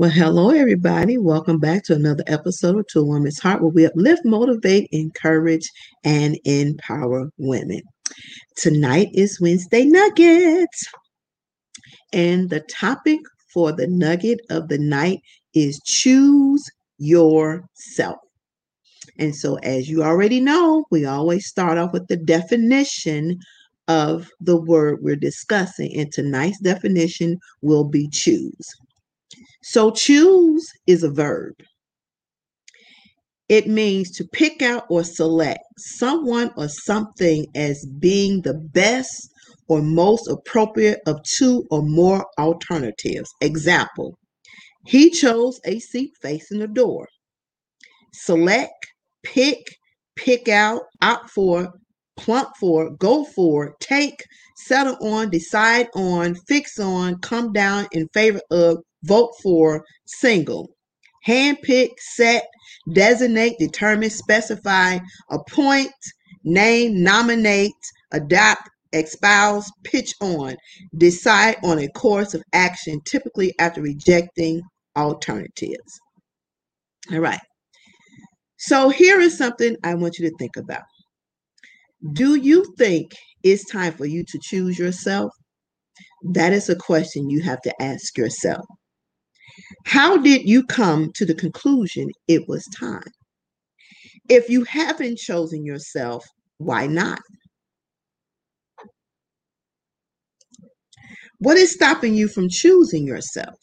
Well, hello, everybody. Welcome back to another episode of To a Woman's Heart, where we uplift, motivate, encourage, and empower women. Tonight is Wednesday Nuggets. And the topic for the nugget of the night is choose yourself. And so, as you already know, we always start off with the definition of the word we're discussing. And tonight's definition will be choose. So choose is a verb. It means to pick out or select someone or something as being the best or most appropriate of two or more alternatives. Example, he chose a seat facing the door. Select, pick, pick out, opt for, plump for, go for, take, settle on, decide on, fix on, come down in favor of, vote for, single. Handpick, set, designate, determine, specify, appoint, name, nominate, adopt, espouse, pitch on, decide on a course of action, typically after rejecting alternatives. All right. So here is something I want you to think about. Do you think it's time for you to choose yourself? That is a question you have to ask yourself. How did you come to the conclusion it was time? If you haven't chosen yourself, why not? What is stopping you from choosing yourself?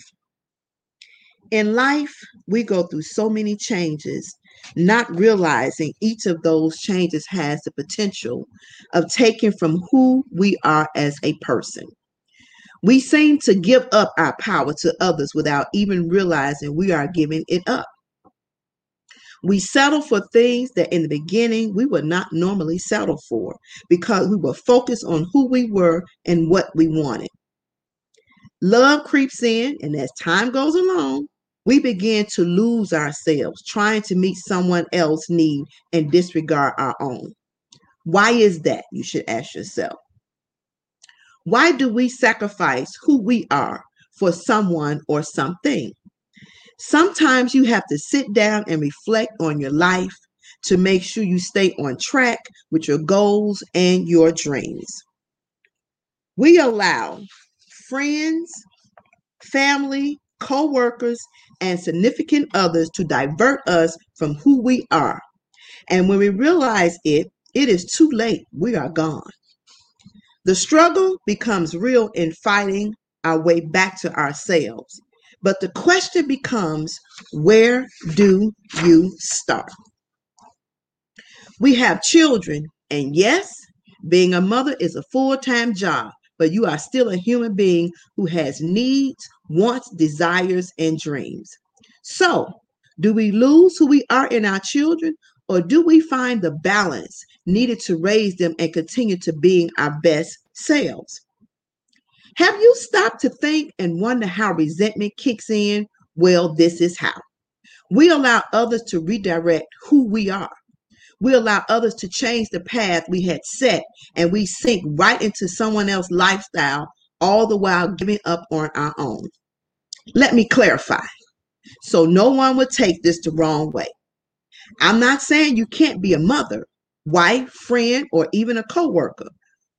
In life, we go through so many changes, not realizing each of those changes has the potential of taking from who we are as a person. We seem to give up our power to others without even realizing we are giving it up. We settle for things that in the beginning we would not normally settle for because we were focused on who we were and what we wanted. Love creeps in, and as time goes along, we begin to lose ourselves trying to meet someone else's need and disregard our own. Why is that? You should ask yourself. Why do we sacrifice who we are for someone or something? Sometimes you have to sit down and reflect on your life to make sure you stay on track with your goals and your dreams. We allow friends, family, co workers, and significant others to divert us from who we are. And when we realize it, it is too late. We are gone. The struggle becomes real in fighting our way back to ourselves. But the question becomes where do you start? We have children, and yes, being a mother is a full time job, but you are still a human being who has needs, wants, desires, and dreams. So, do we lose who we are in our children, or do we find the balance needed to raise them and continue to being our best selves? Have you stopped to think and wonder how resentment kicks in? Well, this is how. We allow others to redirect who we are. We allow others to change the path we had set, and we sink right into someone else's lifestyle, all the while giving up on our own. Let me clarify so no one would take this the wrong way. I'm not saying you can't be a mother, wife, friend, or even a coworker.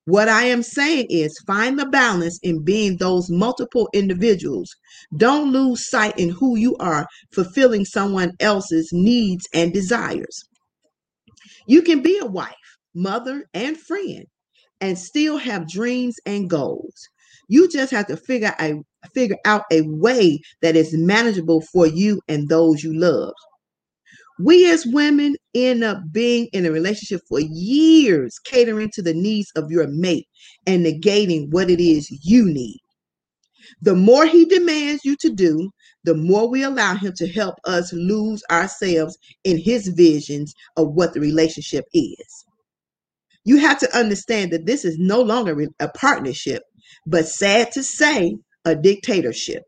What I am saying is find the balance in being those multiple individuals. Don't lose sight in who you are fulfilling someone else's needs and desires. You can be a wife, mother, and friend and still have dreams and goals. You just have to figure a figure out a way that is manageable for you and those you love. We as women end up being in a relationship for years, catering to the needs of your mate and negating what it is you need. The more he demands you to do, the more we allow him to help us lose ourselves in his visions of what the relationship is. You have to understand that this is no longer a partnership, but sad to say, a dictatorship.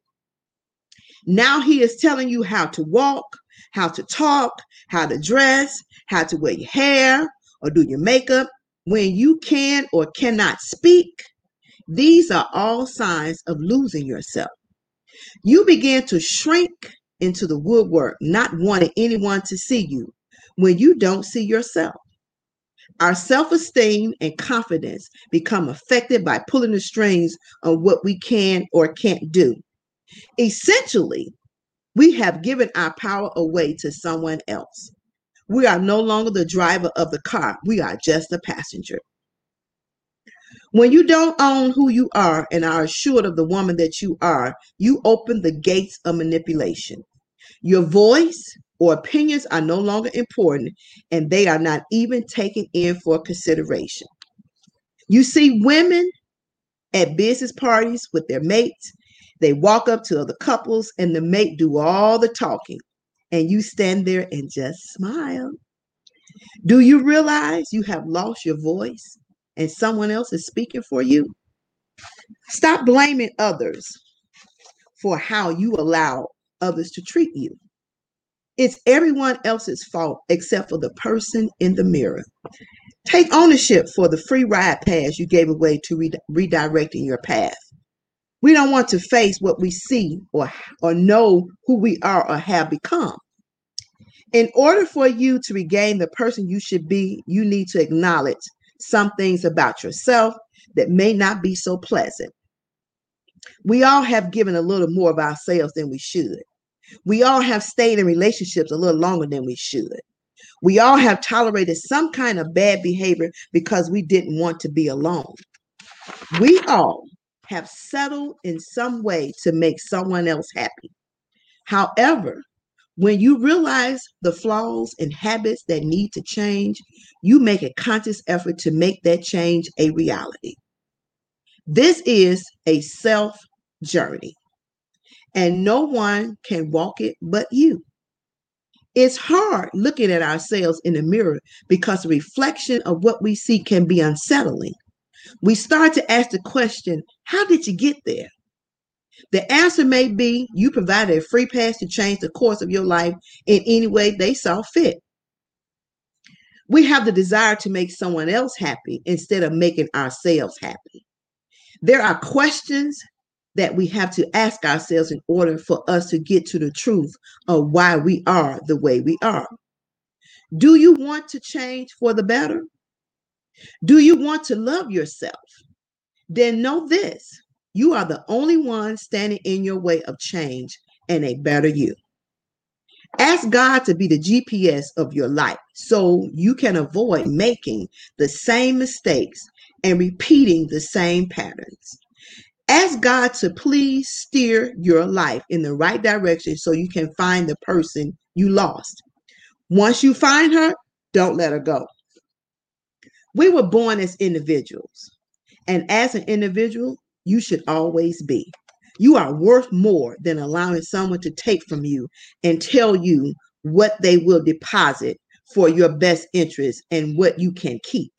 Now he is telling you how to walk, how to talk, how to dress, how to wear your hair or do your makeup. When you can or cannot speak, these are all signs of losing yourself. You begin to shrink into the woodwork, not wanting anyone to see you when you don't see yourself. Our self esteem and confidence become affected by pulling the strings on what we can or can't do. Essentially, we have given our power away to someone else. We are no longer the driver of the car, we are just a passenger. When you don't own who you are and are assured of the woman that you are, you open the gates of manipulation. Your voice or opinions are no longer important and they are not even taken in for consideration. You see women at business parties with their mates they walk up to other couples and the mate do all the talking and you stand there and just smile. Do you realize you have lost your voice and someone else is speaking for you? Stop blaming others for how you allow others to treat you. It's everyone else's fault except for the person in the mirror. Take ownership for the free ride pass you gave away to re- redirecting your path. We don't want to face what we see or, or know who we are or have become. In order for you to regain the person you should be, you need to acknowledge some things about yourself that may not be so pleasant. We all have given a little more of ourselves than we should. We all have stayed in relationships a little longer than we should. We all have tolerated some kind of bad behavior because we didn't want to be alone. We all have settled in some way to make someone else happy. However, when you realize the flaws and habits that need to change, you make a conscious effort to make that change a reality. This is a self journey, and no one can walk it but you. It's hard looking at ourselves in the mirror because the reflection of what we see can be unsettling we start to ask the question how did you get there? The answer may be you provided a free pass to change the course of your life in any way they saw fit. We have the desire to make someone else happy instead of making ourselves happy. There are questions that we have to ask ourselves in order for us to get to the truth of why we are the way we are. Do you want to change for the better? Do you want to love yourself? Then know this you are the only one standing in your way of change and a better you. Ask God to be the GPS of your life so you can avoid making the same mistakes and repeating the same patterns. Ask God to please steer your life in the right direction so you can find the person you lost. Once you find her, don't let her go. We were born as individuals. And as an individual, you should always be. You are worth more than allowing someone to take from you and tell you what they will deposit for your best interest and what you can keep.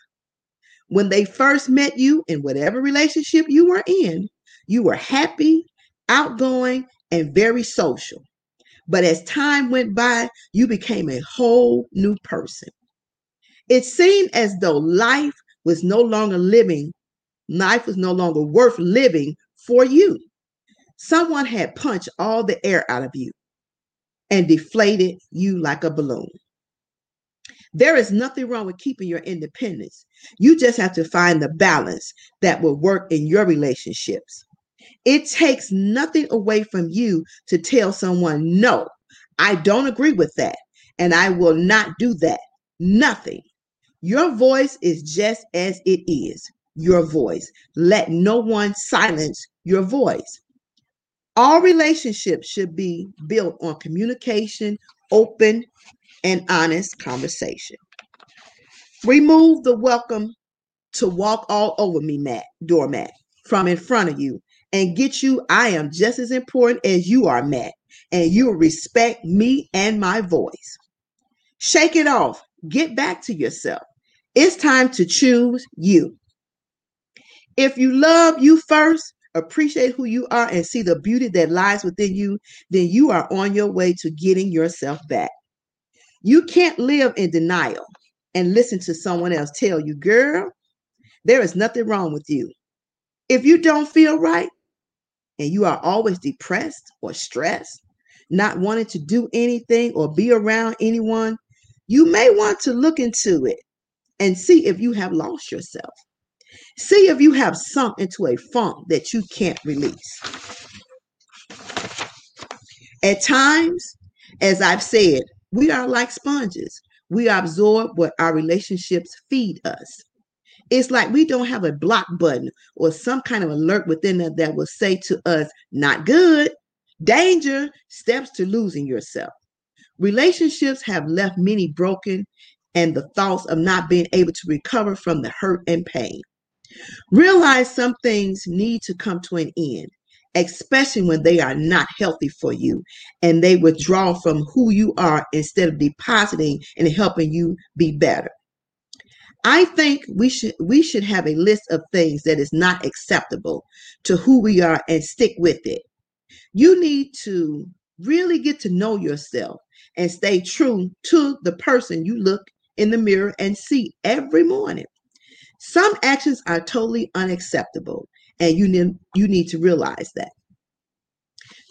When they first met you in whatever relationship you were in, you were happy, outgoing, and very social. But as time went by, you became a whole new person. It seemed as though life was no longer living, life was no longer worth living for you. Someone had punched all the air out of you and deflated you like a balloon. There is nothing wrong with keeping your independence. You just have to find the balance that will work in your relationships. It takes nothing away from you to tell someone, no, I don't agree with that, and I will not do that. Nothing. Your voice is just as it is your voice. Let no one silence your voice. All relationships should be built on communication, open and honest conversation. Remove the welcome to walk all over me, mat, doormat, from in front of you and get you. I am just as important as you are, Matt, and you respect me and my voice. Shake it off. Get back to yourself. It's time to choose you. If you love you first, appreciate who you are, and see the beauty that lies within you, then you are on your way to getting yourself back. You can't live in denial and listen to someone else tell you, girl, there is nothing wrong with you. If you don't feel right and you are always depressed or stressed, not wanting to do anything or be around anyone, you may want to look into it and see if you have lost yourself. See if you have sunk into a funk that you can't release. At times, as I've said, we are like sponges. We absorb what our relationships feed us. It's like we don't have a block button or some kind of alert within us that will say to us, not good, danger, steps to losing yourself. Relationships have left many broken and the thoughts of not being able to recover from the hurt and pain. Realize some things need to come to an end especially when they are not healthy for you and they withdraw from who you are instead of depositing and helping you be better. I think we should we should have a list of things that is not acceptable to who we are and stick with it. You need to really get to know yourself and stay true to the person you look in the mirror and see every morning. Some actions are totally unacceptable and you need you need to realize that.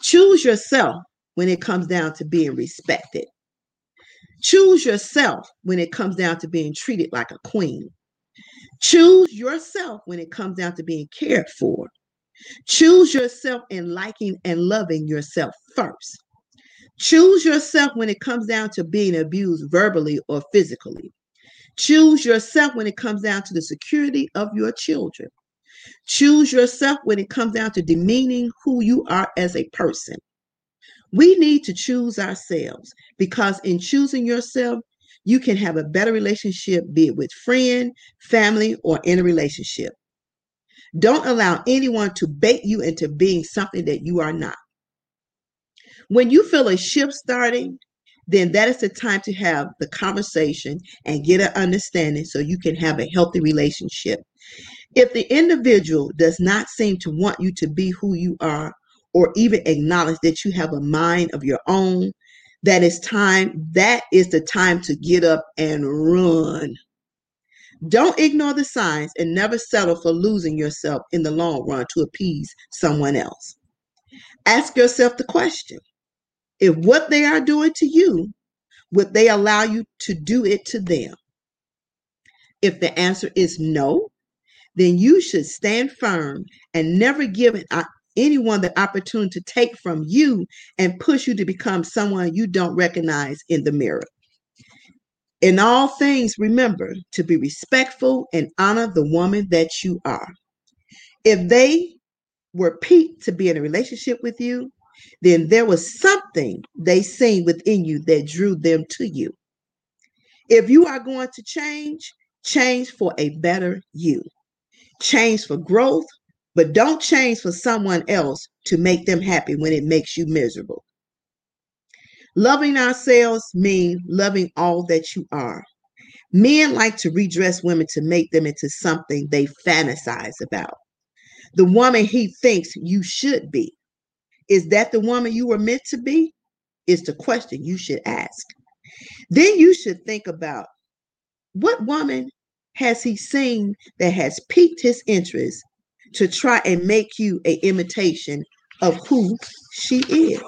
Choose yourself when it comes down to being respected. Choose yourself when it comes down to being treated like a queen. Choose yourself when it comes down to being cared for. Choose yourself in liking and loving yourself first. Choose yourself when it comes down to being abused verbally or physically. Choose yourself when it comes down to the security of your children. Choose yourself when it comes down to demeaning who you are as a person. We need to choose ourselves because in choosing yourself, you can have a better relationship, be it with friend, family, or in a relationship. Don't allow anyone to bait you into being something that you are not. When you feel a shift starting, then that is the time to have the conversation and get an understanding so you can have a healthy relationship. If the individual does not seem to want you to be who you are or even acknowledge that you have a mind of your own, that is time, that is the time to get up and run. Don't ignore the signs and never settle for losing yourself in the long run to appease someone else. Ask yourself the question if what they are doing to you, would they allow you to do it to them? If the answer is no, then you should stand firm and never give it, uh, anyone the opportunity to take from you and push you to become someone you don't recognize in the mirror. In all things, remember to be respectful and honor the woman that you are. If they were piqued to be in a relationship with you, then there was something they seen within you that drew them to you. If you are going to change, change for a better you change for growth, but don't change for someone else to make them happy when it makes you miserable. Loving ourselves means loving all that you are. Men like to redress women to make them into something they fantasize about. The woman he thinks you should be. Is that the woman you were meant to be? Is the question you should ask. Then you should think about What woman has he seen that has piqued his interest to try and make you a imitation of who she is?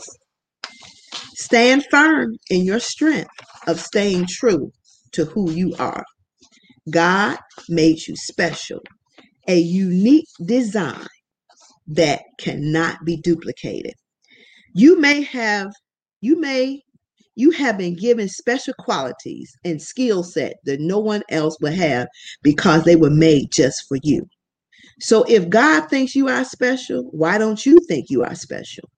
Stand firm in your strength of staying true to who you are. God made you special, a unique design that cannot be duplicated. You may have, you may, you have been given special qualities and skill set that no one else will have because they were made just for you. So if God thinks you are special, why don't you think you are special?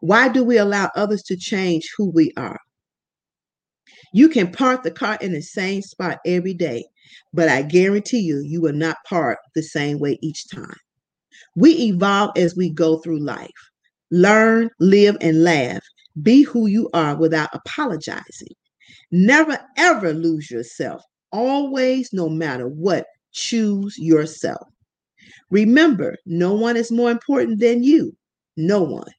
Why do we allow others to change who we are? You can park the car in the same spot every day, but I guarantee you, you will not park the same way each time. We evolve as we go through life. Learn, live, and laugh. Be who you are without apologizing. Never ever lose yourself. Always, no matter what, choose yourself. Remember, no one is more important than you. No one.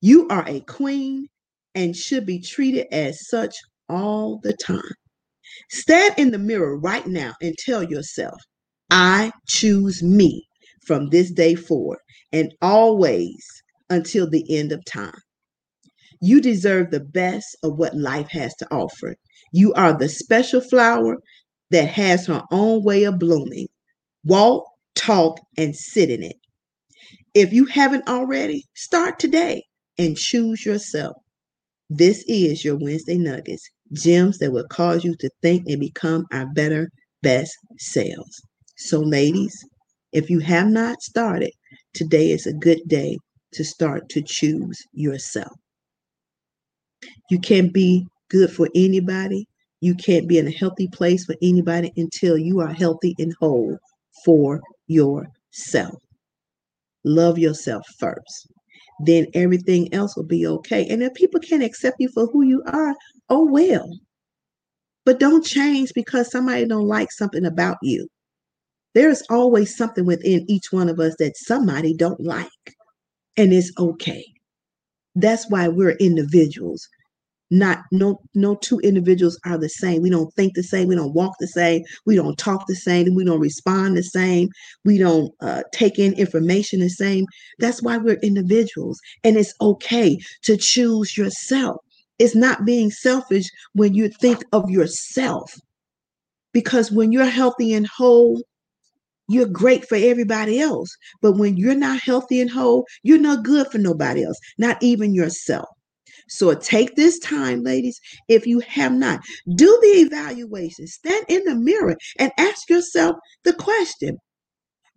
You are a queen and should be treated as such all the time. Stand in the mirror right now and tell yourself, I choose me from this day forward and always until the end of time. You deserve the best of what life has to offer. You are the special flower that has her own way of blooming. Walk, talk, and sit in it. If you haven't already, start today and choose yourself. This is your Wednesday Nuggets, gems that will cause you to think and become our better, best selves. So, ladies, if you have not started, today is a good day to start to choose yourself. You can't be good for anybody. You can't be in a healthy place for anybody until you are healthy and whole for yourself. Love yourself first. Then everything else will be okay. And if people can't accept you for who you are, oh well. But don't change because somebody don't like something about you. There's always something within each one of us that somebody don't like. And it's okay. That's why we're individuals. Not no no two individuals are the same. We don't think the same. We don't walk the same. We don't talk the same. We don't respond the same. We don't uh, take in information the same. That's why we're individuals. And it's okay to choose yourself. It's not being selfish when you think of yourself. Because when you're healthy and whole you're great for everybody else but when you're not healthy and whole you're not good for nobody else not even yourself so take this time, ladies, if you have not, do the evaluation, stand in the mirror and ask yourself the question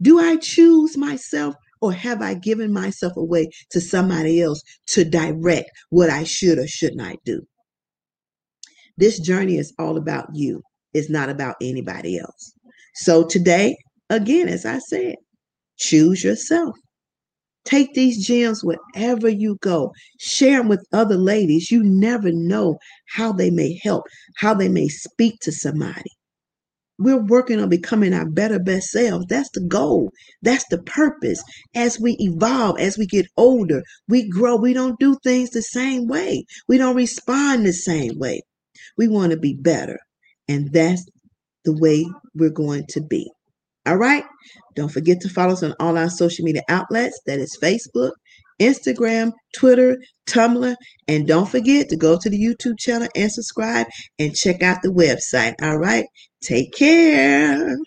Do I choose myself or have I given myself away to somebody else to direct what I should or should not do? This journey is all about you, it's not about anybody else. So today, again, as I said, choose yourself. Take these gems wherever you go. Share them with other ladies. You never know how they may help, how they may speak to somebody. We're working on becoming our better, best selves. That's the goal. That's the purpose. As we evolve, as we get older, we grow. We don't do things the same way. We don't respond the same way. We want to be better. And that's the way we're going to be. All right. Don't forget to follow us on all our social media outlets. That is Facebook, Instagram, Twitter, Tumblr. And don't forget to go to the YouTube channel and subscribe and check out the website. All right. Take care.